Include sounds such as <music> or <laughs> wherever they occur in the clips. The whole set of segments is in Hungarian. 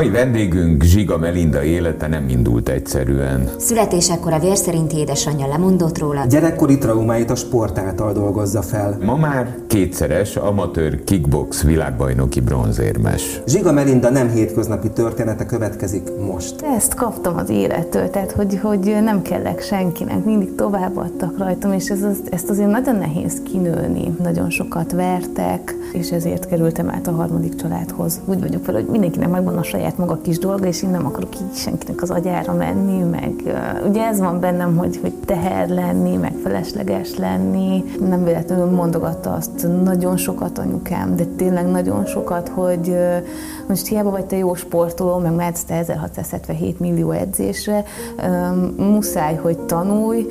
Mai vendégünk Zsiga Melinda élete nem indult egyszerűen. Születésekor a vér szerinti édesanyja lemondott róla. Gyerekkori traumáit a sport által dolgozza fel. Ma már kétszeres amatőr kickbox világbajnoki bronzérmes. Zsiga Melinda nem hétköznapi története következik most. Ezt kaptam az élettől, tehát hogy, hogy nem kellek senkinek, mindig továbbadtak rajtam, és ez az, ezt azért nagyon nehéz kinőni. Nagyon sokat vertek, és ezért kerültem át a harmadik családhoz. Úgy vagyok fel, hogy mindenkinek megvan a saját maga kis dolga, és én nem akarok így senkinek az agyára menni, meg ugye ez van bennem, hogy, hogy teher lenni, meg felesleges lenni. Nem véletlenül mondogatta azt nagyon sokat anyukám, de tényleg nagyon sokat, hogy most hiába vagy te jó sportoló, meg mehetsz te 1677 millió edzésre, muszáj, hogy tanulj,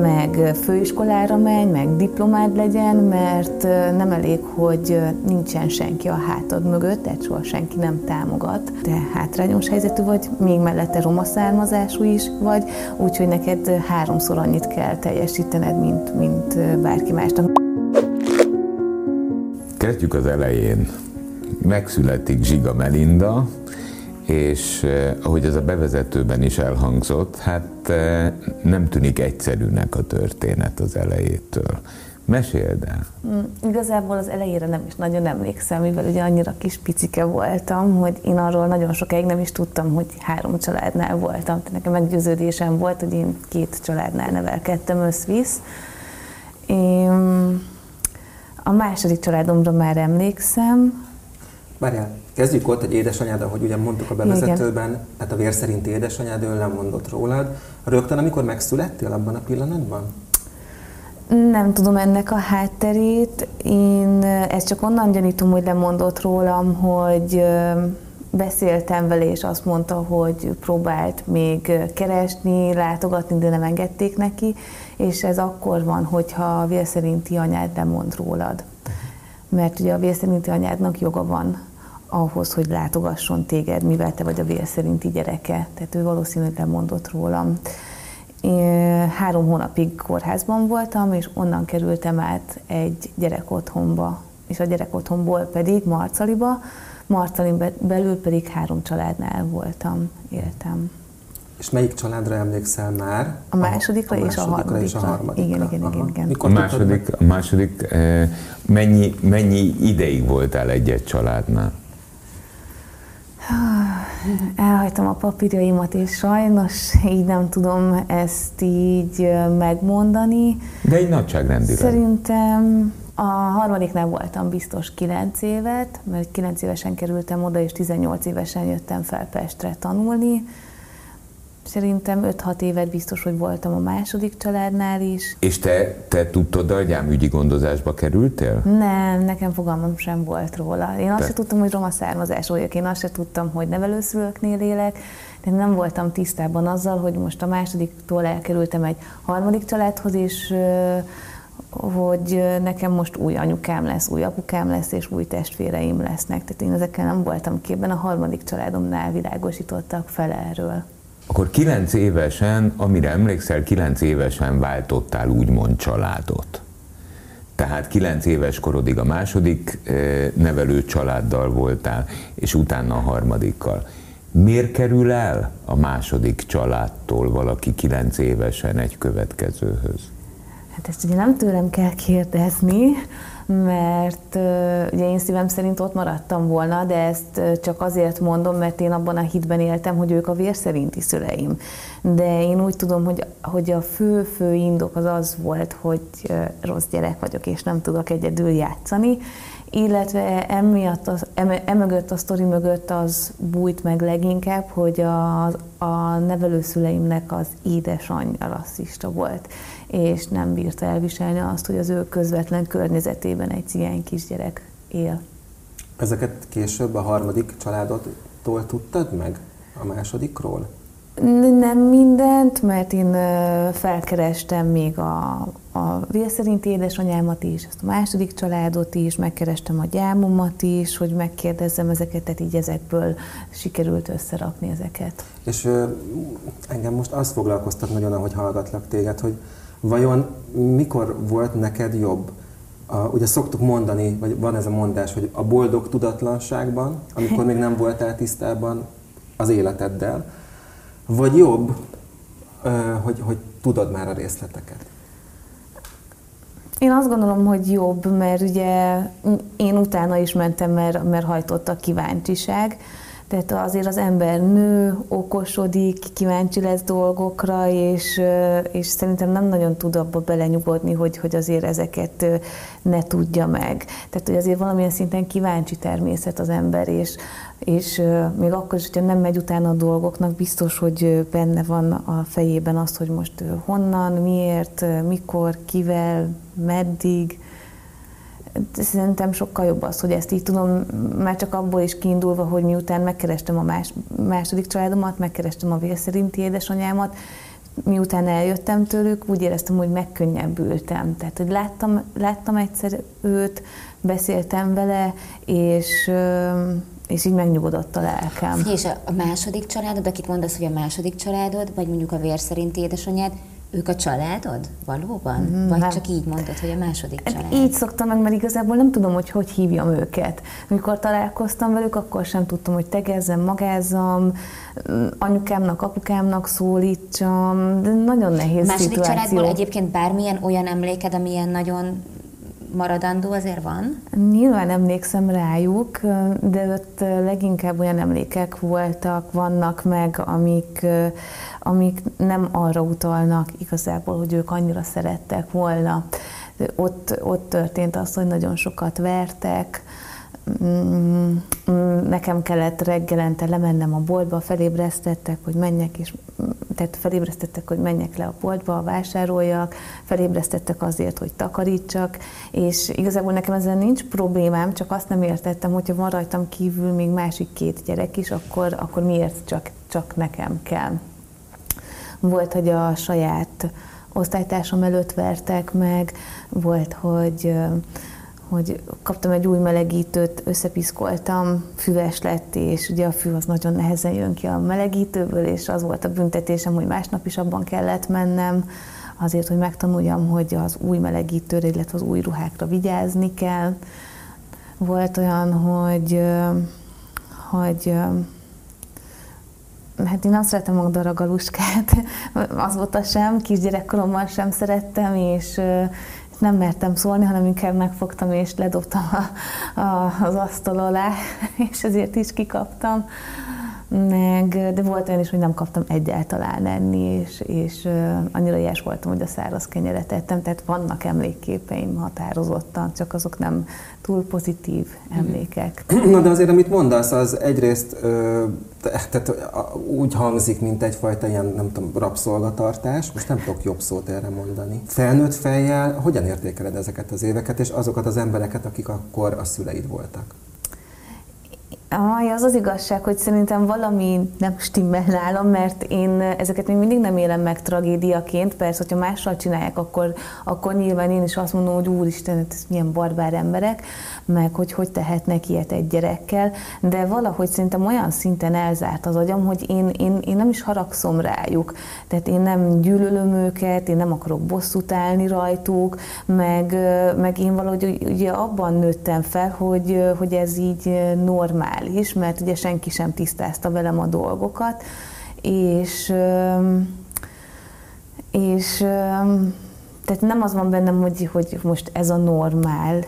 meg főiskolára menj, meg diplomád legyen, mert nem elég, hogy nincsen senki a hátad mögött, tehát soha senki nem támogat. Te hátrányos helyzetű vagy, még mellette roma származású is vagy, úgyhogy neked háromszor annyit kell teljesítened, mint, mint bárki másnak. Kezdjük az elején. Megszületik Zsiga Melinda, és eh, ahogy ez a bevezetőben is elhangzott, hát eh, nem tűnik egyszerűnek a történet az elejétől. Meséld el. Mm, igazából az elejére nem is nagyon emlékszem, mivel ugye annyira kis picike voltam, hogy én arról nagyon sokáig nem is tudtam, hogy három családnál voltam. Tehát nekem meggyőződésem volt, hogy én két családnál nevelkedtem összvisz. Én a második családomra már emlékszem. Várjál, kezdjük ott egy édesanyád, ahogy ugye mondtuk a bevezetőben, Igen. tehát a vér szerint édesanyád, ő lemondott rólad. Rögtön, amikor megszülettél abban a pillanatban? Nem tudom ennek a hátterét. Én ezt csak onnan gyanítom, hogy lemondott rólam, hogy beszéltem vele, és azt mondta, hogy próbált még keresni, látogatni, de nem engedték neki, és ez akkor van, hogyha a vérszerinti anyád lemond rólad. Mert ugye a vérszerinti anyádnak joga van ahhoz, hogy látogasson téged, mivel te vagy a vérszerinti gyereke. Tehát ő valószínűleg lemondott rólam. Három hónapig kórházban voltam, és onnan kerültem át egy gyerekotthonba, és a gyerekotthonból pedig Marcaliba, Marcalin belül pedig három családnál voltam, éltem. És melyik családra emlékszel már? A másodikra, a, a és a harmadikra. És a harmadikra. Igen, igen, igen. igen. Mikor a második, a második eh, mennyi, mennyi ideig voltál egy-egy családnál? <sighs> Elhagytam a papírjaimat, és sajnos így nem tudom ezt így megmondani. De egy nagyságrendileg. Szerintem a harmadiknál voltam biztos 9 évet, mert 9 évesen kerültem oda, és 18 évesen jöttem fel Pestre tanulni. Szerintem 5-6 évet biztos, hogy voltam a második családnál is. És te, te tudtad, hogy gyámügyi gondozásba kerültél? Nem, nekem fogalmam sem volt róla. Én te. azt sem tudtam, hogy roma származás vagyok, én azt sem tudtam, hogy nevelőszülőknél élek, de nem voltam tisztában azzal, hogy most a másodiktól elkerültem egy harmadik családhoz, és hogy nekem most új anyukám lesz, új apukám lesz, és új testvéreim lesznek. Tehát én ezekkel nem voltam képben, a harmadik családomnál világosítottak fel erről. Akkor kilenc évesen, amire emlékszel, kilenc évesen váltottál úgymond családot. Tehát kilenc éves korodig a második nevelő családdal voltál, és utána a harmadikkal. Miért kerül el a második családtól valaki kilenc évesen egy következőhöz? Hát ezt ugye nem tőlem kell kérdezni, mert ugye én szívem szerint ott maradtam volna, de ezt csak azért mondom, mert én abban a hitben éltem, hogy ők a vér szerinti szüleim. De én úgy tudom, hogy, hogy a fő-fő indok az az volt, hogy rossz gyerek vagyok, és nem tudok egyedül játszani, illetve emiatt az, emögött a sztori mögött az bújt meg leginkább, hogy a, a nevelőszüleimnek az édesanyja rasszista volt és nem bírta elviselni azt, hogy az ő közvetlen környezetében egy cigány kisgyerek él. Ezeket később a harmadik családottól tudtad meg? A másodikról? Nem mindent, mert én felkerestem még a, a vélszerinti édesanyámat is, azt a második családot is, megkerestem a gyámomat is, hogy megkérdezzem ezeket, tehát így ezekből sikerült összerakni ezeket. És ö, engem most azt foglalkoztat nagyon, ahogy hallgatlak téged, hogy Vajon mikor volt neked jobb? A, ugye szoktuk mondani, vagy van ez a mondás, hogy a boldog tudatlanságban, amikor még nem voltál tisztában az életeddel, vagy jobb, hogy, hogy tudod már a részleteket? Én azt gondolom, hogy jobb, mert ugye én utána is mentem, mert, mert hajtott a kíváncsiság. Tehát azért az ember nő, okosodik, kíváncsi lesz dolgokra, és, és szerintem nem nagyon tud abba belenyugodni, hogy, hogy azért ezeket ne tudja meg. Tehát, hogy azért valamilyen szinten kíváncsi természet az ember, és, és még akkor is, hogyha nem megy utána a dolgoknak, biztos, hogy benne van a fejében az, hogy most honnan, miért, mikor, kivel, meddig, Szerintem sokkal jobb az, hogy ezt így tudom, már csak abból is kiindulva, hogy miután megkerestem a más, második családomat, megkerestem a vérszerinti édesanyámat, miután eljöttem tőlük, úgy éreztem, hogy megkönnyebbültem. Tehát, hogy láttam, láttam egyszer őt, beszéltem vele, és, és így megnyugodott a lelkem. És a második családod, akit mondasz, hogy a második családod, vagy mondjuk a vérszerinti édesanyád, ők a családod? Valóban? Mm, Vagy nem. csak így mondtad, hogy a második hát család? Így szoktam meg, mert igazából nem tudom, hogy hogy hívjam őket. Amikor találkoztam velük, akkor sem tudtam, hogy tegezzem, magázzam, anyukámnak, apukámnak szólítsam, de nagyon nehéz Második szituáció. családból egyébként bármilyen olyan emléked, amilyen nagyon maradandó azért van? Nyilván emlékszem rájuk, de ott leginkább olyan emlékek voltak, vannak meg, amik, amik nem arra utalnak igazából, hogy ők annyira szerettek volna. Ott, ott történt az, hogy nagyon sokat vertek, nekem kellett reggelente lemennem a boltba, felébresztettek, hogy menjek, és tehát felébresztettek, hogy menjek le a boltba, vásároljak, felébresztettek azért, hogy takarítsak, és igazából nekem ezzel nincs problémám, csak azt nem értettem, hogyha van rajtam kívül még másik két gyerek is, akkor, akkor miért csak, csak nekem kell. Volt, hogy a saját osztálytársam előtt vertek meg, volt, hogy hogy kaptam egy új melegítőt, összepiszkoltam, füves lett, és ugye a fű az nagyon nehezen jön ki a melegítőből, és az volt a büntetésem, hogy másnap is abban kellett mennem, azért, hogy megtanuljam, hogy az új melegítőre, illetve az új ruhákra vigyázni kell. Volt olyan, hogy, hogy Hát én azt szeretem Magda Ragaluskát, <laughs> azóta sem, kisgyerekkoromban sem szerettem, és, nem mertem szólni, hanem inkább megfogtam és ledobtam a, a, az asztal alá, <laughs> és ezért is kikaptam. Meg, de volt olyan is, hogy nem kaptam egyáltalán enni, és, és annyira ilyes voltam, hogy a száraz kenyeret ettem, tehát vannak emlékképeim határozottan, csak azok nem túl pozitív emlékek. Na de azért, amit mondasz, az egyrészt ö, tehát úgy hangzik, mint egyfajta ilyen, nem tudom, rabszolgatartás, most nem tudok jobb szót erre mondani. Felnőtt fejjel, hogyan értékeled ezeket az éveket, és azokat az embereket, akik akkor a szüleid voltak? Aj, az az igazság, hogy szerintem valami nem stimmel nálam, mert én ezeket még mindig nem élem meg tragédiaként. Persze, hogyha mással csinálják, akkor, akkor nyilván én is azt mondom, hogy úristen, hát ez milyen barbár emberek, meg hogy hogy tehetnek ilyet egy gyerekkel. De valahogy szerintem olyan szinten elzárt az agyam, hogy én, én, én nem is haragszom rájuk. Tehát én nem gyűlölöm őket, én nem akarok bosszút állni rajtuk, meg, meg én valahogy ugye abban nőttem fel, hogy, hogy ez így normál is, mert ugye senki sem tisztázta velem a dolgokat, és, és tehát nem az van bennem, hogy, hogy most ez a normál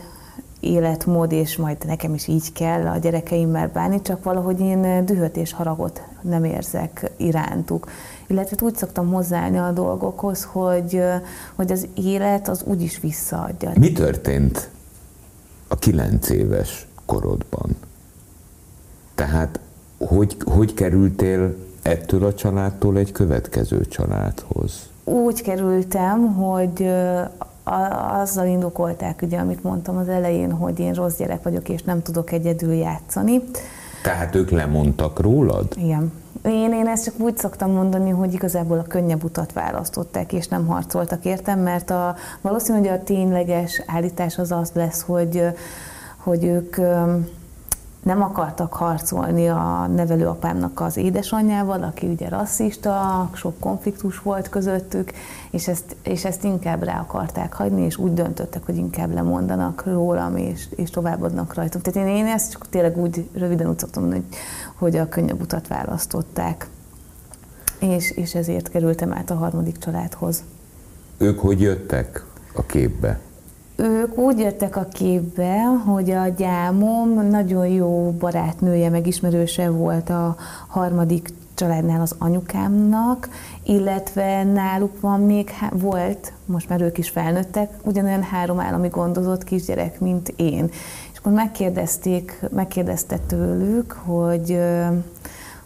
életmód, és majd nekem is így kell a gyerekeimmel bánni, csak valahogy én dühöt és haragot nem érzek irántuk. Illetve úgy szoktam hozzáállni a dolgokhoz, hogy, hogy az élet az úgyis visszaadja. Mi történt a kilenc éves korodban? Tehát hogy, hogy kerültél ettől a családtól egy következő családhoz? Úgy kerültem, hogy azzal indokolták, ugye, amit mondtam az elején, hogy én rossz gyerek vagyok, és nem tudok egyedül játszani. Tehát ők lemondtak rólad? Igen. Én, én ezt csak úgy szoktam mondani, hogy igazából a könnyebb utat választották, és nem harcoltak értem, mert a, valószínű, hogy a tényleges állítás az az lesz, hogy, hogy ők nem akartak harcolni a nevelőapámnak az édesanyjával, aki ugye rasszista, sok konfliktus volt közöttük, és ezt, és ezt inkább rá akarták hagyni, és úgy döntöttek, hogy inkább lemondanak rólam, és, és továbbadnak rajtam. Tehát én, én ezt csak tényleg úgy röviden úgy szoktam mondani, hogy, hogy a könnyebb utat választották. És, és ezért kerültem át a harmadik családhoz. Ők hogy jöttek a képbe? Ők úgy jöttek a képbe, hogy a gyámom nagyon jó barátnője, megismerőse volt a harmadik családnál az anyukámnak, illetve náluk van még, volt, most már ők is felnőttek, ugyanolyan három állami gondozott kisgyerek, mint én. És akkor megkérdezték, megkérdezte tőlük, hogy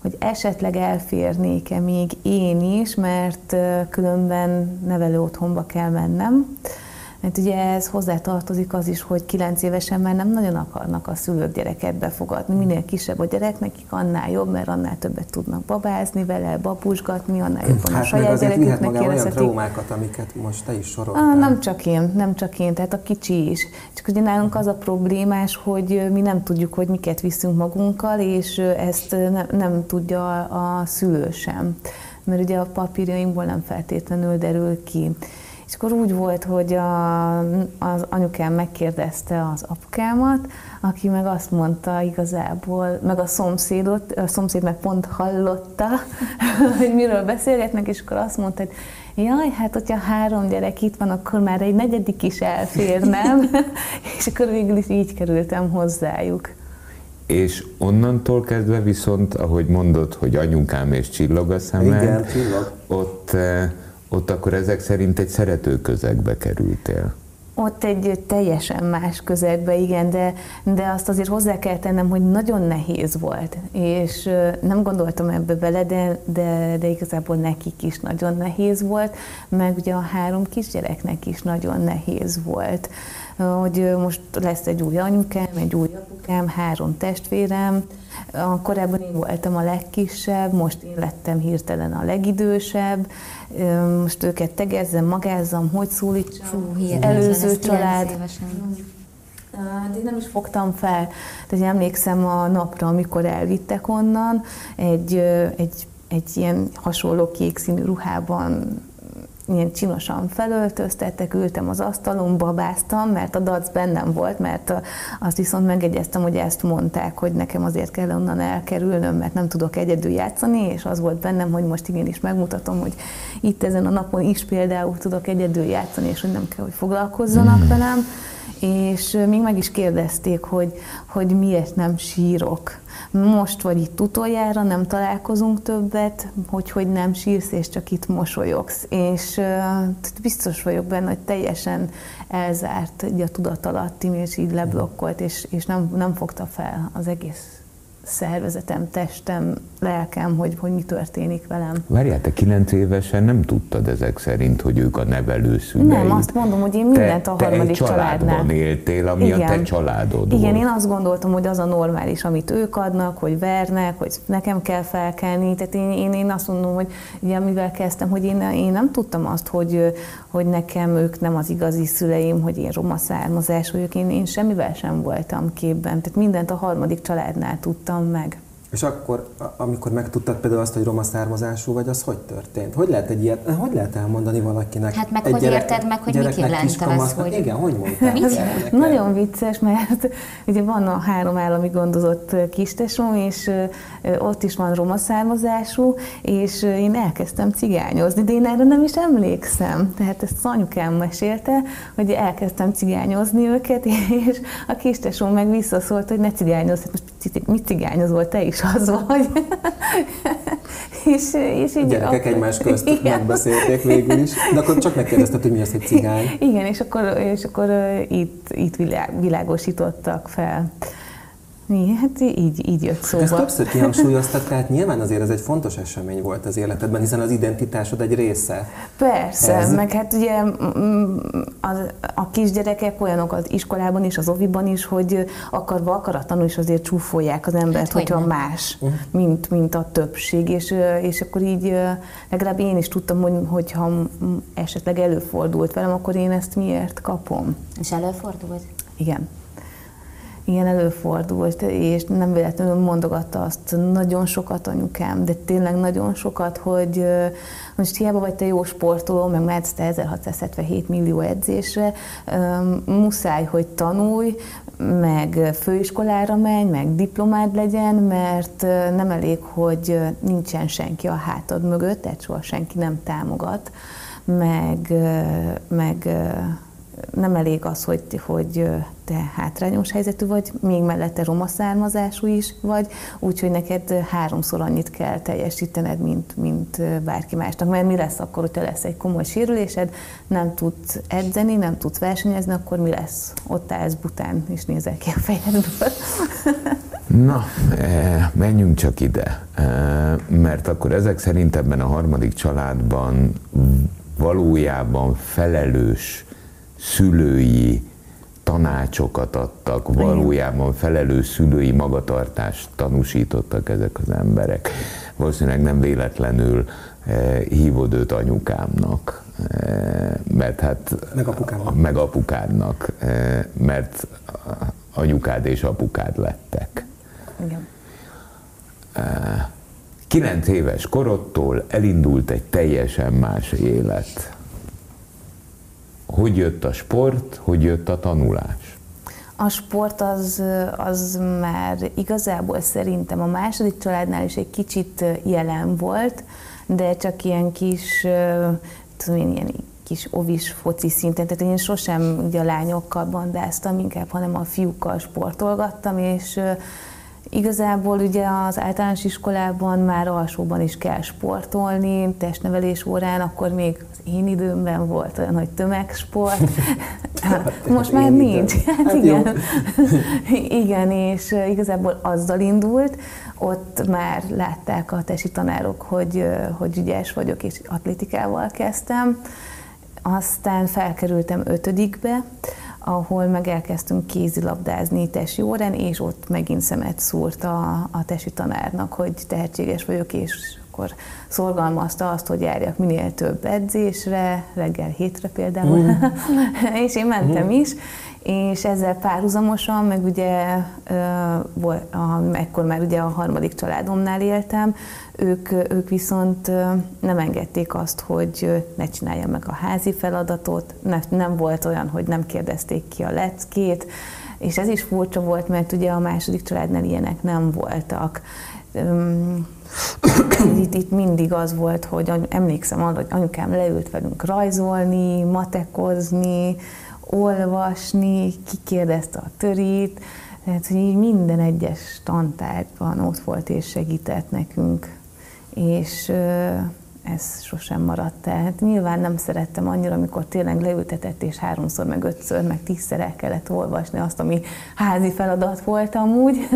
hogy esetleg elférnék-e még én is, mert különben nevelő otthonba kell mennem. Mert ugye ez hozzátartozik az is, hogy kilenc évesen már nem nagyon akarnak a szülők gyereket befogadni. Minél kisebb a gyerek, nekik annál jobb, mert annál többet tudnak babázni vele, babusgatni, annál jobban hát a saját gyereküknek olyan traumákat, amiket most te is soroltál. Ah, nem csak én, nem csak én, tehát a kicsi is. Csak ugye nálunk az a problémás, hogy mi nem tudjuk, hogy miket viszünk magunkkal, és ezt nem, nem tudja a szülő sem. Mert ugye a papírjainkból nem feltétlenül derül ki. És akkor úgy volt, hogy a, az anyukám megkérdezte az apukámat, aki meg azt mondta igazából, meg a szomszédot, a szomszéd meg pont hallotta, <laughs> hogy miről beszélgetnek, és akkor azt mondta, hogy jaj, hát hogyha három gyerek itt van, akkor már egy negyedik is elfér, nem? <laughs> és akkor végül is így kerültem hozzájuk. És onnantól kezdve viszont, ahogy mondod, hogy anyukám és csillog a szemed, Igen, csillog. ott eh, ott akkor ezek szerint egy szerető közegbe kerültél. Ott egy teljesen más közegbe, igen, de, de azt azért hozzá kell tennem, hogy nagyon nehéz volt, és nem gondoltam ebbe bele, de, de, de igazából nekik is nagyon nehéz volt, meg ugye a három kisgyereknek is nagyon nehéz volt, hogy most lesz egy új anyukám, egy új apukám, három testvérem, korábban én voltam a legkisebb, most én lettem hirtelen a legidősebb, most őket tegezzem, magázzam, hogy szólítsam, Fú, előző család. De én nem is fogtam fel. Tehát emlékszem a napra, amikor elvittek onnan, egy, egy, egy ilyen hasonló kék színű ruhában ilyen csinosan felöltöztettek, ültem az asztalon, babáztam, mert a dac bennem volt, mert azt viszont megegyeztem, hogy ezt mondták, hogy nekem azért kell onnan elkerülnöm, mert nem tudok egyedül játszani, és az volt bennem, hogy most igenis megmutatom, hogy itt ezen a napon is például tudok egyedül játszani, és hogy nem kell, hogy foglalkozzanak mm. És még meg is kérdezték, hogy, hogy miért nem sírok. Most vagy itt utoljára, nem találkozunk többet, hogy hogy nem sírsz, és csak itt mosolyogsz. És biztos vagyok benne, hogy teljesen elzárt a tudatalattim, és így leblokkolt, és, és nem, nem fogta fel az egész szervezetem, testem, lelkem, hogy, hogy mi történik velem. Várjál, te kilenc évesen nem tudtad ezek szerint, hogy ők a nevelőszüleid. Nem, azt mondom, hogy én mindent te, a harmadik te egy családban családnál. éltél, ami Igen. a te családod Igen, volt. én azt gondoltam, hogy az a normális, amit ők adnak, hogy vernek, hogy nekem kell felkelni. Tehát én, én, én azt mondom, hogy ugye, amivel kezdtem, hogy én, én nem tudtam azt, hogy, hogy nekem ők nem az igazi szüleim, hogy én roma származás vagyok. Én, én semmivel sem voltam képben. Tehát mindent a harmadik családnál tudtam tudtam meg. És akkor, amikor megtudtad például azt, hogy roma származású vagy, az hogy történt? Hogy lehet egy ilyet, hogy lehet elmondani valakinek? Hát meg egy hogy gyerek, érted meg, hogy mit jelent az, hogy... Igen, hogy mondtál? Nagyon vicces, mert ugye van a három állami gondozott kistesom, és ott is van roma származású, és én elkezdtem cigányozni, de én erre nem is emlékszem. Tehát ezt anyukám mesélte, hogy elkezdtem cigányozni őket, <laughs> és a kistesom meg visszaszólt, hogy ne cigányozz, hát most mit cigányozol, te is az vagy. <laughs> és, és így Gyerekek a... egymás közt igen. megbeszélték végül is, de akkor csak megkérdezted, hogy mi az, hogy cigány. Igen, és akkor, és akkor itt, itt világ, világosítottak fel. Mi? Hát így, így jött szóba. Ezt többször kihangsúlyoztad, tehát nyilván azért ez egy fontos esemény volt az életedben, hiszen az identitásod egy része. Persze, ez... meg hát ugye az, a kisgyerekek olyanok az iskolában is, az oviban is, hogy akarva akaratlanul is azért csúfolják az embert, hát, hogyha hogy más, uh-huh. mint, mint a többség, és, és akkor így legalább én is tudtam, hogy, hogyha esetleg előfordult velem, akkor én ezt miért kapom. És előfordult? Igen ilyen előfordult, és nem véletlenül mondogatta azt nagyon sokat anyukám, de tényleg nagyon sokat, hogy most hiába vagy te jó sportoló, meg mehetsz te 1677 millió edzésre, muszáj, hogy tanulj, meg főiskolára menj, meg diplomád legyen, mert nem elég, hogy nincsen senki a hátad mögött, tehát soha senki nem támogat, meg, meg nem elég az, hogy, hogy te hátrányos helyzetű vagy, még mellette roma származású is vagy, úgyhogy neked háromszor annyit kell teljesítened, mint, mint bárki másnak. Mert mi lesz akkor, hogyha lesz egy komoly sérülésed, nem tudsz edzeni, nem tudsz versenyezni, akkor mi lesz? Ott állsz bután, és nézel ki a fejedből. <laughs> Na, e, menjünk csak ide, e, mert akkor ezek szerint ebben a harmadik családban valójában felelős szülői tanácsokat adtak, valójában felelős szülői magatartást tanúsítottak ezek az emberek. Valószínűleg nem véletlenül eh, hívod őt anyukámnak, eh, mert hát... Meg apukádnak. Meg apukádnak, eh, mert anyukád és apukád lettek. Igen. Eh, kilenc éves korodtól elindult egy teljesen más élet hogy jött a sport, hogy jött a tanulás? A sport az, az már igazából szerintem a második családnál is egy kicsit jelen volt, de csak ilyen kis, tudom én, ilyen kis ovis foci szinten, tehát én sosem ugye a lányokkal bandáztam, inkább, hanem a fiúkkal sportolgattam, és Igazából ugye az általános iskolában már alsóban is kell sportolni, testnevelés órán, akkor még az én időmben volt olyan, hogy tömegsport. <laughs> Most már nincs. Hát, hát igen. <laughs> igen, és igazából azzal indult, ott már látták a tesi tanárok, hogy, hogy ügyes vagyok, és atlétikával kezdtem. Aztán felkerültem ötödikbe, ahol meg elkezdtünk kézilabdázni tesi órán, és ott megint szemet szúrt a, a tesi tanárnak, hogy tehetséges vagyok, és akkor szorgalmazta azt, hogy járjak minél több edzésre, reggel hétre például, mm. <laughs> és én mentem mm. is, és ezzel párhuzamosan, meg ugye ekkor már ugye a harmadik családomnál éltem, ők, ők viszont nem engedték azt, hogy ne csinálja meg a házi feladatot, ne, nem volt olyan, hogy nem kérdezték ki a leckét, és ez is furcsa volt, mert ugye a második családnál ilyenek nem voltak. <coughs> Itt, itt mindig az volt, hogy emlékszem arra, hogy anyukám leült velünk rajzolni, matekozni, olvasni, kikérdezte a törít, tehát, hogy így minden egyes tantárgyban ott volt és segített nekünk, és ez sosem maradt el. Hát nyilván nem szerettem annyira, amikor tényleg leültetett, és háromszor, meg ötször, meg tízszer el kellett olvasni azt, ami házi feladat volt amúgy,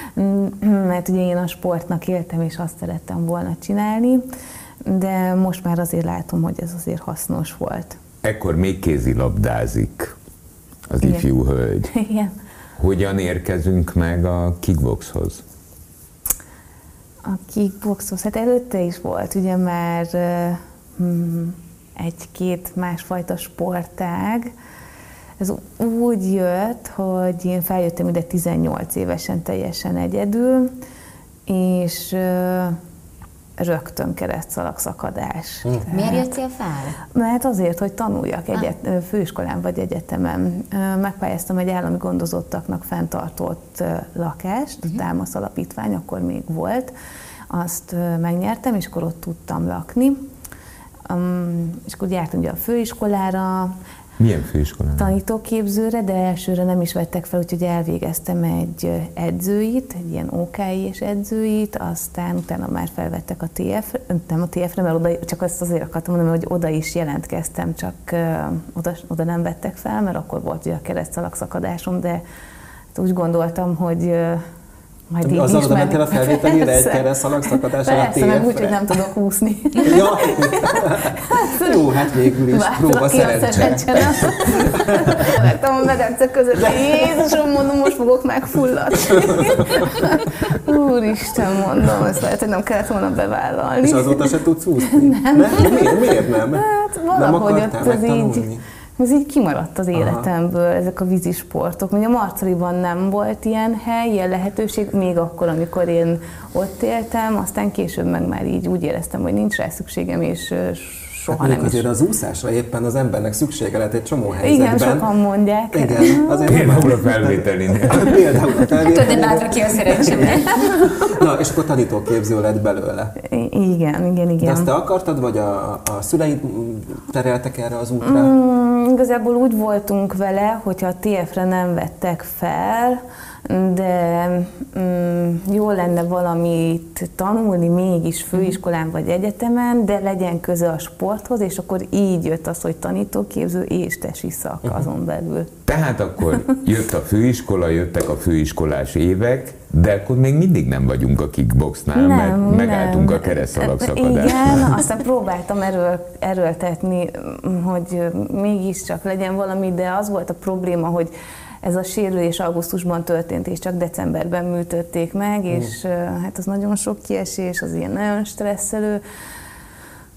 <laughs> mert ugye én a sportnak éltem, és azt szerettem volna csinálni, de most már azért látom, hogy ez azért hasznos volt. Ekkor még kézilabdázik az Igen. ifjú hölgy. <laughs> Igen. Hogyan érkezünk meg a kickboxhoz? A kickboxhoz, hát előtte is volt, ugye már hmm, egy-két másfajta sportág. Ez úgy jött, hogy én feljöttem ide 18 évesen teljesen egyedül, és rögtön keresztszalagszakadás. Hm. Miért jöttél fel? Mert azért, hogy tanuljak egyet, főiskolán vagy egyetemen. Megpályáztam egy állami gondozottaknak fenntartott lakást, uh-huh. Támasz Alapítvány, akkor még volt. Azt megnyertem, és akkor ott tudtam lakni. Um, és akkor jártam ugye a főiskolára, milyen főiskolán? Tanítóképzőre, de elsőre nem is vettek fel, úgyhogy elvégeztem egy edzőit, egy ilyen OK-es edzőit, aztán utána már felvettek a TF, nem a TF-re, mert oda, csak azt azért akartam mondani, hogy oda is jelentkeztem, csak oda, oda nem vettek fel, mert akkor volt ugye a keresztalak de úgy gondoltam, hogy majd így Azzal oda mentél a felvételére egy kereszt szalagszakadással Persze, meg úgy, hogy nem tudok úszni. ja. Jó, hát végül is próba szerencse. Lettem a medence között, Jézusom, mondom, most fogok megfulladni. Úristen, mondom, ezt lehet, hogy nem kellett volna bevállalni. És azóta se tudsz úszni? Nem. nem? Miért, miért nem? Hát valahogy ott az így ez így kimaradt az életemből, Aha. ezek a vízisportok. Ugye a Marcaliban nem volt ilyen hely, ilyen lehetőség, még akkor, amikor én ott éltem, aztán később meg már így úgy éreztem, hogy nincs rá szükségem, és soha hát nem azért is. az úszásra éppen az embernek szüksége lehet egy csomó helyzetben. Igen, sokan mondják. Igen, azért Például a felvételinél. Például a felvételinél. Tudod, bátra ki a szerencsém. <laughs> Na, és akkor tanítóképző lett belőle. Igen, igen, igen. De azt te akartad, vagy a, a szüleid tereltek erre az útra? Mm, igazából úgy voltunk vele, hogyha a TF-re nem vettek fel, de mm, jó lenne valamit tanulni mégis főiskolán vagy egyetemen, de legyen köze a sporthoz, és akkor így jött az, hogy tanítóképző és tesi szak uh-huh. azon belül. Tehát akkor <laughs> jött a főiskola, jöttek a főiskolás évek, de akkor még mindig nem vagyunk a kickboxnál, nem, mert megálltunk nem. a keresztalagszakadásnál. Igen, <laughs> aztán próbáltam eről, erőltetni, hogy mégiscsak legyen valami, de az volt a probléma, hogy ez a sérülés augusztusban történt, és csak decemberben műtötték meg, mm. és hát az nagyon sok kiesés, az ilyen nagyon stresszelő,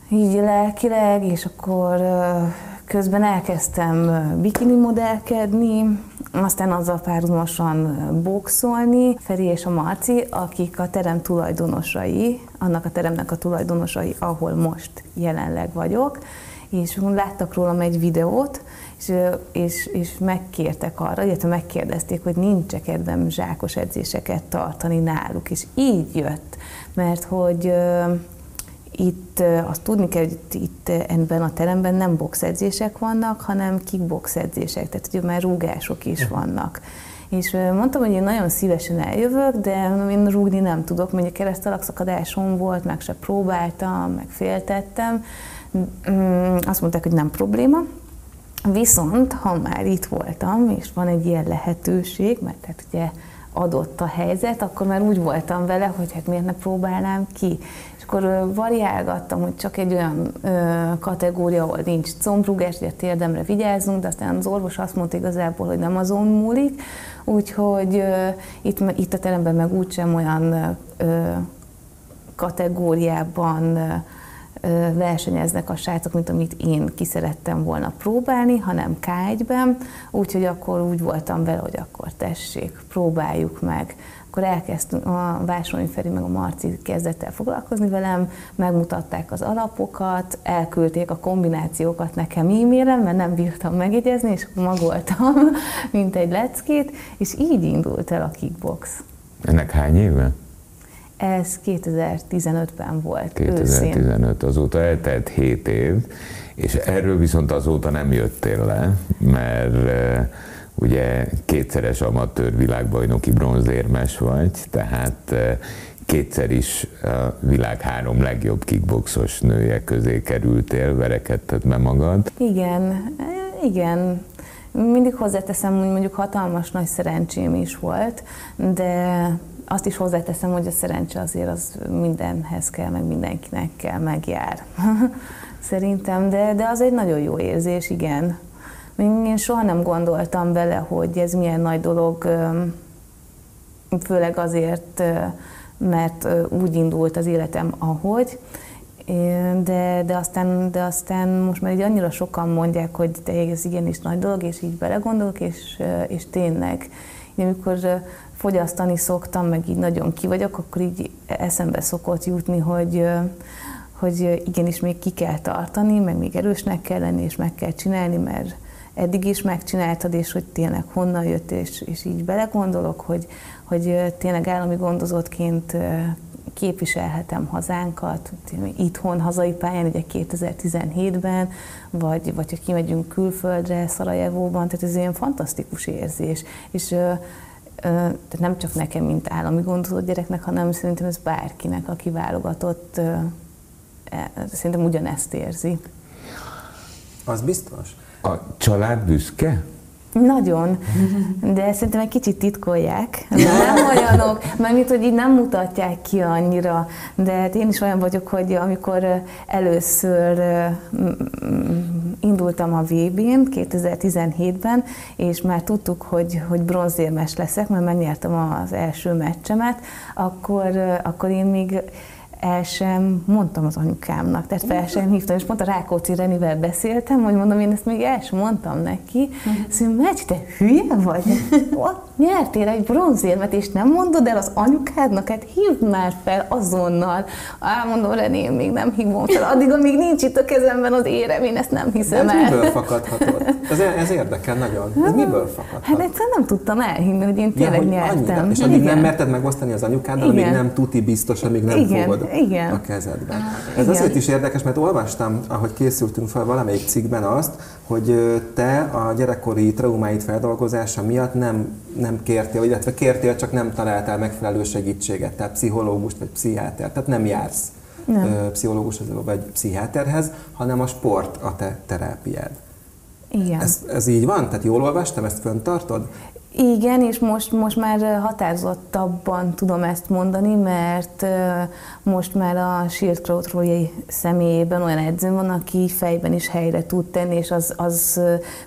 így lelkileg, és akkor közben elkezdtem bikini modellkedni, aztán azzal párhuzamosan boxolni. Feri és a Marci, akik a terem tulajdonosai, annak a teremnek a tulajdonosai, ahol most jelenleg vagyok, és láttak rólam egy videót, és, és, és megkértek arra, illetve megkérdezték, hogy nincs kedvem zsákos edzéseket tartani náluk, és így jött, mert hogy itt azt tudni kell, hogy itt ebben a teremben nem boxedzések vannak, hanem kickbox edzések, tehát ugye már rúgások is vannak. És mondtam, hogy én nagyon szívesen eljövök, de én rúgni nem tudok, mondjuk keresztalagszakadásom volt, meg se próbáltam, meg féltettem. Mm, azt mondták, hogy nem probléma, Viszont, ha már itt voltam, és van egy ilyen lehetőség, mert tehát ugye adott a helyzet, akkor már úgy voltam vele, hogy hát miért ne próbálnám ki. És akkor variálgattam, hogy csak egy olyan ö, kategória, ahol nincs combrugás, a térdemre vigyázzunk, de aztán az orvos azt mondta igazából, hogy nem azon múlik, úgyhogy ö, itt, itt a teremben meg úgysem olyan ö, kategóriában ö, versenyeznek a srácok, mint amit én ki szerettem volna próbálni, hanem K1-ben, úgyhogy akkor úgy voltam vele, hogy akkor tessék, próbáljuk meg. Akkor elkezdtünk, a Vásonyi Feri meg a Marci kezdett el foglalkozni velem, megmutatták az alapokat, elküldték a kombinációkat nekem e-mailen, mert nem bírtam megjegyezni, és magoltam, <laughs> mint egy leckét, és így indult el a kickbox. Ennek hány éve? Ez 2015-ben volt 2015, őszén. azóta eltelt 7 év, és erről viszont azóta nem jöttél le, mert ugye kétszeres amatőr világbajnoki bronzérmes vagy, tehát kétszer is a világ három legjobb kickboxos nője közé kerültél, verekedted be magad. Igen, igen. Mindig hozzáteszem, hogy mondjuk hatalmas nagy szerencsém is volt, de azt is hozzáteszem, hogy a szerencse azért az mindenhez kell, meg mindenkinek kell, megjár. <laughs> Szerintem, de, de az egy nagyon jó érzés, igen. Én soha nem gondoltam bele, hogy ez milyen nagy dolog, főleg azért, mert úgy indult az életem, ahogy, de, de, aztán, de aztán most már így annyira sokan mondják, hogy te ez igenis nagy dolog, és így belegondolok, és, és tényleg. Én amikor fogyasztani szoktam, meg így nagyon ki vagyok, akkor így eszembe szokott jutni, hogy, hogy igenis még ki kell tartani, meg még erősnek kell lenni, és meg kell csinálni, mert eddig is megcsináltad, és hogy tényleg honnan jött, és, és így belegondolok, hogy, hogy tényleg állami gondozottként képviselhetem hazánkat, itthon, hazai pályán, ugye 2017-ben, vagy, vagy ha kimegyünk külföldre, Szarajevóban, tehát ez ilyen fantasztikus érzés. És tehát nem csak nekem, mint állami gondozott gyereknek, hanem szerintem ez bárkinek, aki válogatott, e, szerintem ugyanezt érzi. Az biztos. A család büszke? Nagyon, de szerintem egy kicsit titkolják. <laughs> Nem olyanok, mert mint hogy így nem mutatják ki annyira, de hát én is olyan vagyok, hogy amikor először indultam a VB-n 2017-ben, és már tudtuk, hogy, hogy bronzérmes leszek, mert megnyertem az első meccsemet, akkor, akkor én még el sem mondtam az anyukámnak, tehát fel sem hívtam, és pont a Rákóczi Renivel beszéltem, hogy mondom, én ezt még el sem mondtam neki. Azt mondja, Megy, te hülye vagy? Ott <laughs> nyertél egy bronzérmet, és nem mondod el az anyukádnak, hát hívd már fel azonnal. Á, mondom, René, én még nem hívom fel, addig, amíg nincs itt a kezemben az érem, én ezt nem hiszem De el. ez miből fakadhatott? Ez, ez érdekel nagyon. Ez miből fakadhat? Hát egyszerűen nem tudtam elhinni, hogy én tényleg hogy nyertem. annyira. És amíg Igen. nem merted megosztani az anyukáddal, amíg nem tuti biztos, amíg nem Igen, fogod igen. a kezedbe. Ez igen. azért is érdekes, mert olvastam, ahogy készültünk fel valamelyik cikkben azt, hogy te a gyerekkori traumáid feldolgozása miatt nem, nem kértél, illetve kértél, csak nem találtál megfelelő segítséget, tehát pszichológust vagy pszichiáter, tehát nem jársz Nem. pszichológushoz vagy pszichiáterhez, hanem a sport a te terápiád. Igen. Ez, ez így van? Tehát jól olvastam, ezt föntartod? Igen, és most, most már határozottabban tudom ezt mondani, mert most már a Shield Crowdrollai személyében olyan edző van, aki fejben is helyre tud tenni, és az, az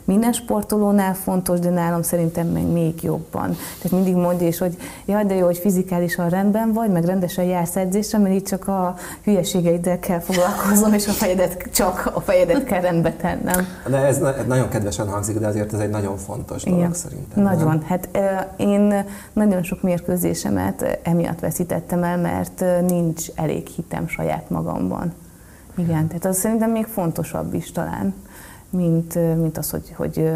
minden sportolónál fontos, de nálam szerintem meg még jobban. Tehát mindig mondja is, hogy jaj, de jó, hogy fizikálisan rendben vagy, meg rendesen jársz edzésre, mert itt csak a hülyeségeiddel kell foglalkoznom, és a fejedet, csak a fejedet kell rendbe tennem. De ez na- nagyon kedvesen hangzik, de azért ez egy nagyon fontos dolog szerintem. nem? Nagyon. Hát én nagyon sok mérkőzésemet emiatt veszítettem el, mert nincs elég hitem saját magamban. Igen, tehát az szerintem még fontosabb is talán, mint, mint az, hogy, hogy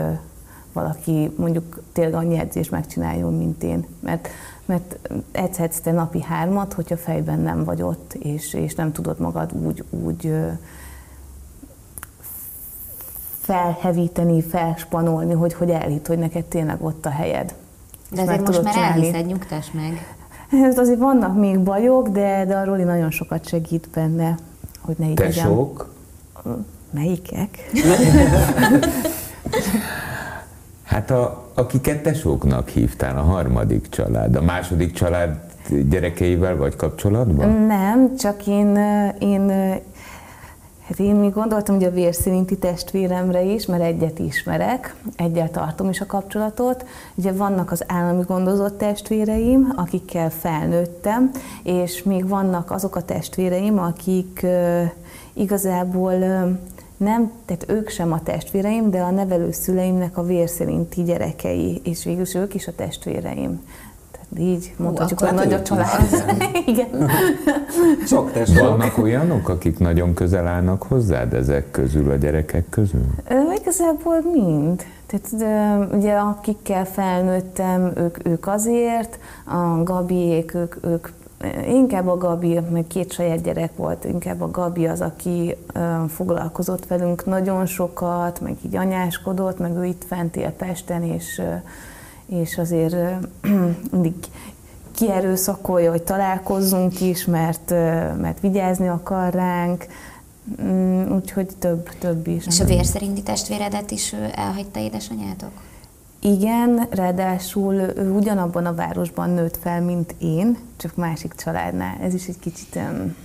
valaki mondjuk tényleg annyi edzést megcsináljon, mint én. Mert, mert edzhetsz te napi hármat, hogyha fejben nem vagy ott, és, és nem tudod magad úgy, úgy felhevíteni, felspanolni, hogy, hogy elhitt, hogy neked tényleg ott a helyed. De azért most már csinálni. elhiszed, nyugtass meg. Ez azért vannak még bajok, de, de a Roli nagyon sokat segít benne, hogy ne így legyen. Tesók, Melyikek? <laughs> hát a, akiket tesóknak hívtál, a harmadik család, a második család gyerekeivel vagy kapcsolatban? Nem, csak én, én Hát én még gondoltam, hogy a vérszerinti testvéremre is, mert egyet ismerek, egyel tartom is a kapcsolatot. Ugye vannak az állami gondozott testvéreim, akikkel felnőttem, és még vannak azok a testvéreim, akik igazából nem, tehát ők sem a testvéreim, de a nevelőszüleimnek a vérszerinti gyerekei, és végül is ők is a testvéreim. Így mondhatjuk, hogy nagy a család. <laughs> Igen. Sok tesó. <laughs> Vannak olyanok, akik nagyon közel állnak hozzád ezek közül, a gyerekek közül? Ö, Igazából mind. Tehát ö, ugye akikkel felnőttem, ők, ők azért, a Gabiék, ők, ők inkább a Gabi, meg két saját gyerek volt, inkább a Gabi az, aki foglalkozott velünk nagyon sokat, meg így anyáskodott, meg ő itt fent él Pesten, és, ö, és azért <clears throat> mindig kierőszakolja, hogy találkozzunk is, mert, mert vigyázni akar ránk, Mm, úgyhogy több, több is. És a vérszerinti testvéredet is elhagyta édesanyátok? Igen, ráadásul ő ugyanabban a városban nőtt fel, mint én, csak másik családnál. Ez is egy kicsit... Um,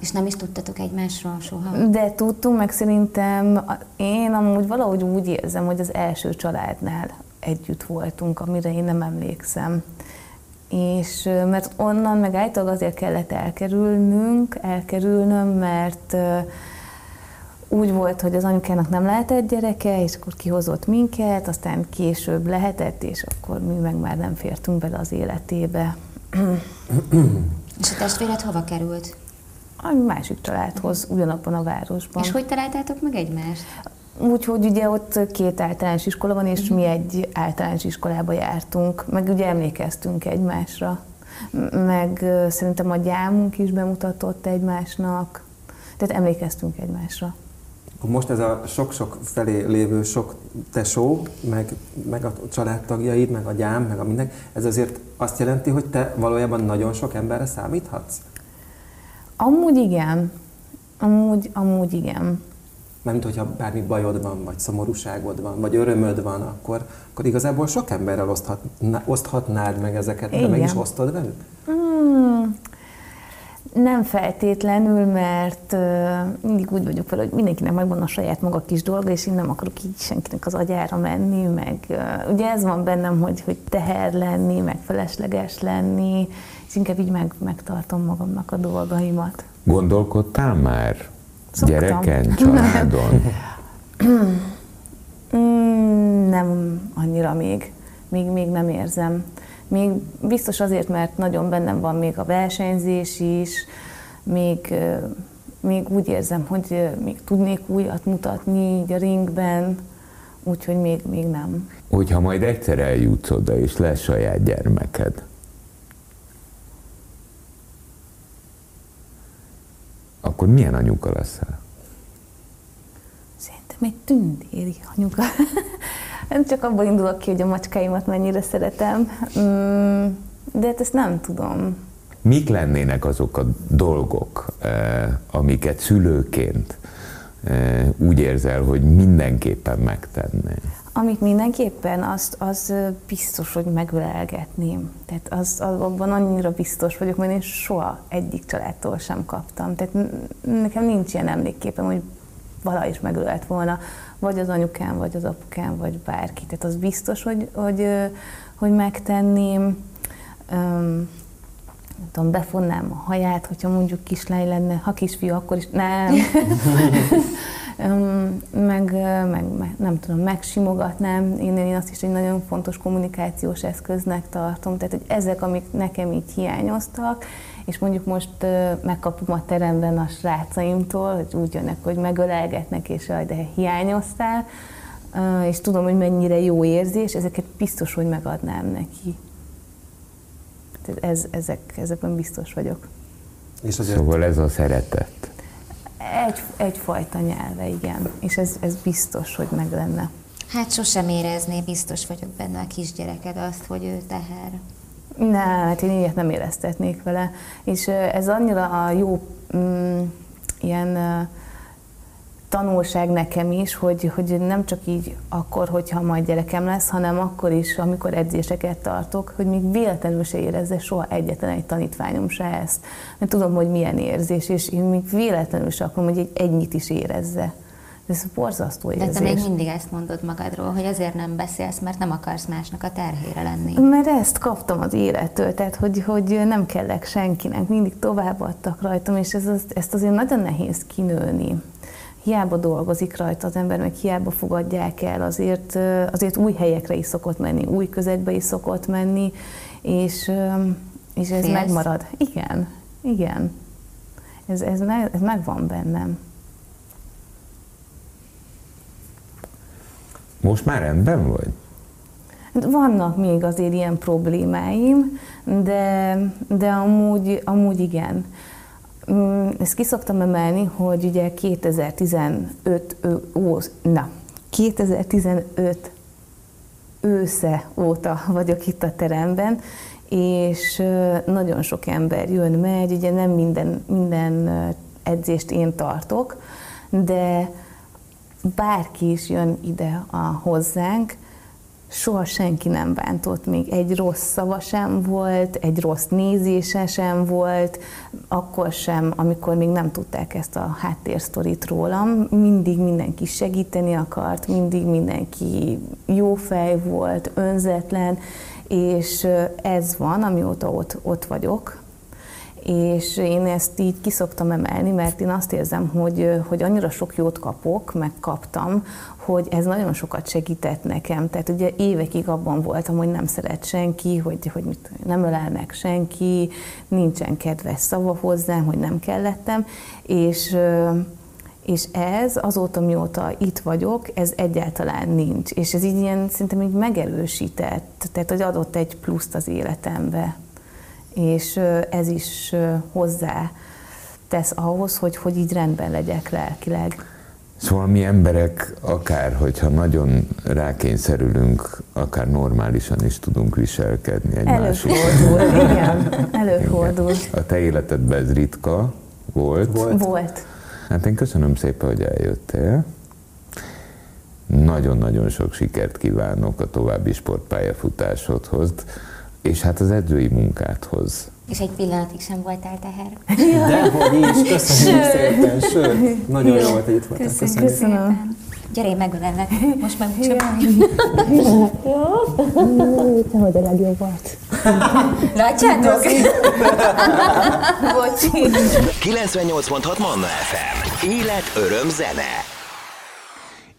És nem is tudtatok egymásról soha? de tudtunk, meg szerintem én amúgy valahogy úgy érzem, hogy az első családnál együtt voltunk, amire én nem emlékszem. És mert onnan meg általában azért kellett elkerülnünk, elkerülnöm, mert úgy volt, hogy az anyukának nem lehetett gyereke, és akkor kihozott minket, aztán később lehetett, és akkor mi meg már nem fértünk bele az életébe. <clears throat> És a testvéred hova került? A másik családhoz, ugyanabban a városban. És hogy találtátok meg egymást? Úgyhogy ugye ott két általános iskola van, és mi egy általános iskolába jártunk, meg ugye emlékeztünk egymásra. Meg szerintem a gyámunk is bemutatott egymásnak, tehát emlékeztünk egymásra. Most ez a sok-sok felé lévő sok tesó, meg, meg a családtagjaid, meg a gyám, meg a minden, ez azért azt jelenti, hogy te valójában nagyon sok emberre számíthatsz? Amúgy igen, amúgy, amúgy igen. Mert hogyha bármi bajod van, vagy szomorúságod van, vagy örömöd van, akkor, akkor igazából sok emberrel oszthatná, oszthatnád meg ezeket, de meg Igen. is osztod velük? Hmm, nem feltétlenül, mert uh, mindig úgy vagyok vele, hogy mindenkinek megvan a saját maga kis dolga, és én nem akarok így senkinek az agyára menni, meg uh, ugye ez van bennem, hogy, hogy teher lenni, meg felesleges lenni, és inkább így meg, megtartom magamnak a dolgaimat. Gondolkodtál már Szoktam. gyereken, családon? <clears throat> Mm, nem annyira még. Még, még nem érzem. Még biztos azért, mert nagyon bennem van még a versenyzés is, még, még úgy érzem, hogy még tudnék újat mutatni így a ringben, úgyhogy még, még nem. Hogyha majd egyszer eljutsz oda, és lesz saját gyermeked, akkor milyen anyuka leszel? Szerintem egy tündéri anyuka. <laughs> Nem csak abból indulok ki, hogy a macskáimat mennyire szeretem, mm, de hát ezt nem tudom. Mik lennének azok a dolgok, eh, amiket szülőként eh, úgy érzel, hogy mindenképpen megtenné? Amit mindenképpen, az, az biztos, hogy megölelgetném. Tehát az, abban annyira biztos vagyok, mert én soha egyik családtól sem kaptam. Tehát nekem nincs ilyen emlékképem, hogy valahogy is megölelt volna, vagy az anyukám, vagy az apukám, vagy bárki. Tehát az biztos, hogy, hogy, hogy megtenném. Um, nem tudom, befonnám a haját, hogyha mondjuk kislány lenne, ha kisfiú, akkor is nem. <laughs> meg, meg, meg, nem tudom, megsimogatnám. Én, én azt is egy nagyon fontos kommunikációs eszköznek tartom. Tehát, hogy ezek, amik nekem így hiányoztak, és mondjuk most megkapom a teremben a srácaimtól, hogy úgy jönnek, hogy megölelgetnek, és jaj, de hiányoztál, és tudom, hogy mennyire jó érzés, ezeket biztos, hogy megadnám neki. Tehát ez, ezek, ezekben biztos vagyok. És azért... Szóval ez a szeretet. Egy, egyfajta nyelve, igen. És ez, ez biztos, hogy meg lenne. Hát sosem érezné, biztos vagyok benne a kisgyereked azt, hogy ő teher. Nem, hát én ilyet nem éreztetnék vele. És ez annyira a jó mm, ilyen tanulság nekem is, hogy, hogy nem csak így akkor, hogyha majd gyerekem lesz, hanem akkor is, amikor edzéseket tartok, hogy még véletlenül se érezze soha egyetlen egy tanítványom se ezt. Mert tudom, hogy milyen érzés, és én még véletlenül se akarom, hogy egy ennyit is érezze. Ez borzasztó érzés. De te még mindig ezt mondod magadról, hogy azért nem beszélsz, mert nem akarsz másnak a terhére lenni. Mert ezt kaptam az élettől, tehát hogy, hogy nem kellek senkinek, mindig továbbadtak rajtam, és ez, ezt azért nagyon nehéz kinőni hiába dolgozik rajta az ember, meg hiába fogadják el, azért, azért új helyekre is szokott menni, új közegbe is szokott menni, és, és ez Félsz? megmarad. Igen, igen. Ez, ez, meg, ez megvan bennem. Most már rendben vagy? Hát vannak még azért ilyen problémáim, de, de amúgy, amúgy igen. Mm, ezt ki szoktam emelni, hogy ugye 2015, ó, na, 2015 ősze óta vagyok itt a teremben, és nagyon sok ember jön, megy, ugye nem minden, minden edzést én tartok, de bárki is jön ide a hozzánk, soha senki nem bántott még. Egy rossz szava sem volt, egy rossz nézése sem volt, akkor sem, amikor még nem tudták ezt a háttérsztorit rólam. Mindig mindenki segíteni akart, mindig mindenki jó fej volt, önzetlen, és ez van, amióta ott, ott vagyok, és én ezt így kiszoktam emelni, mert én azt érzem, hogy, hogy annyira sok jót kapok, meg kaptam, hogy ez nagyon sokat segített nekem. Tehát ugye évekig abban voltam, hogy nem szeret senki, hogy, hogy mit, nem ölel meg senki, nincsen kedves szava hozzám, hogy nem kellettem, és és ez azóta, mióta itt vagyok, ez egyáltalán nincs. És ez így ilyen, szerintem így megerősített, tehát hogy adott egy pluszt az életembe és ez is hozzá tesz ahhoz, hogy, hogy így rendben legyek lelkileg. Szóval mi emberek, akár hogyha nagyon rákényszerülünk, akár normálisan is tudunk viselkedni egymás Előfordul, <laughs> igen, előfordul. Igen. A te életedben ez ritka volt. Volt. volt. Hát én köszönöm szépen, hogy eljöttél. Nagyon-nagyon sok sikert kívánok a további sportpályafutásodhoz és hát az edzői munkádhoz. És egy pillanatig sem voltál teher. Dehogy is, köszönjük szépen, sőt, nagyon jó volt, hogy itt voltál. Köszönjük. Köszönöm. Gyere, én megölellek. Most meg csak. Jó. Te vagy a legjobb volt. Látjátok? Bocsi. 98.6 Manna FM. Élet, öröm, zene.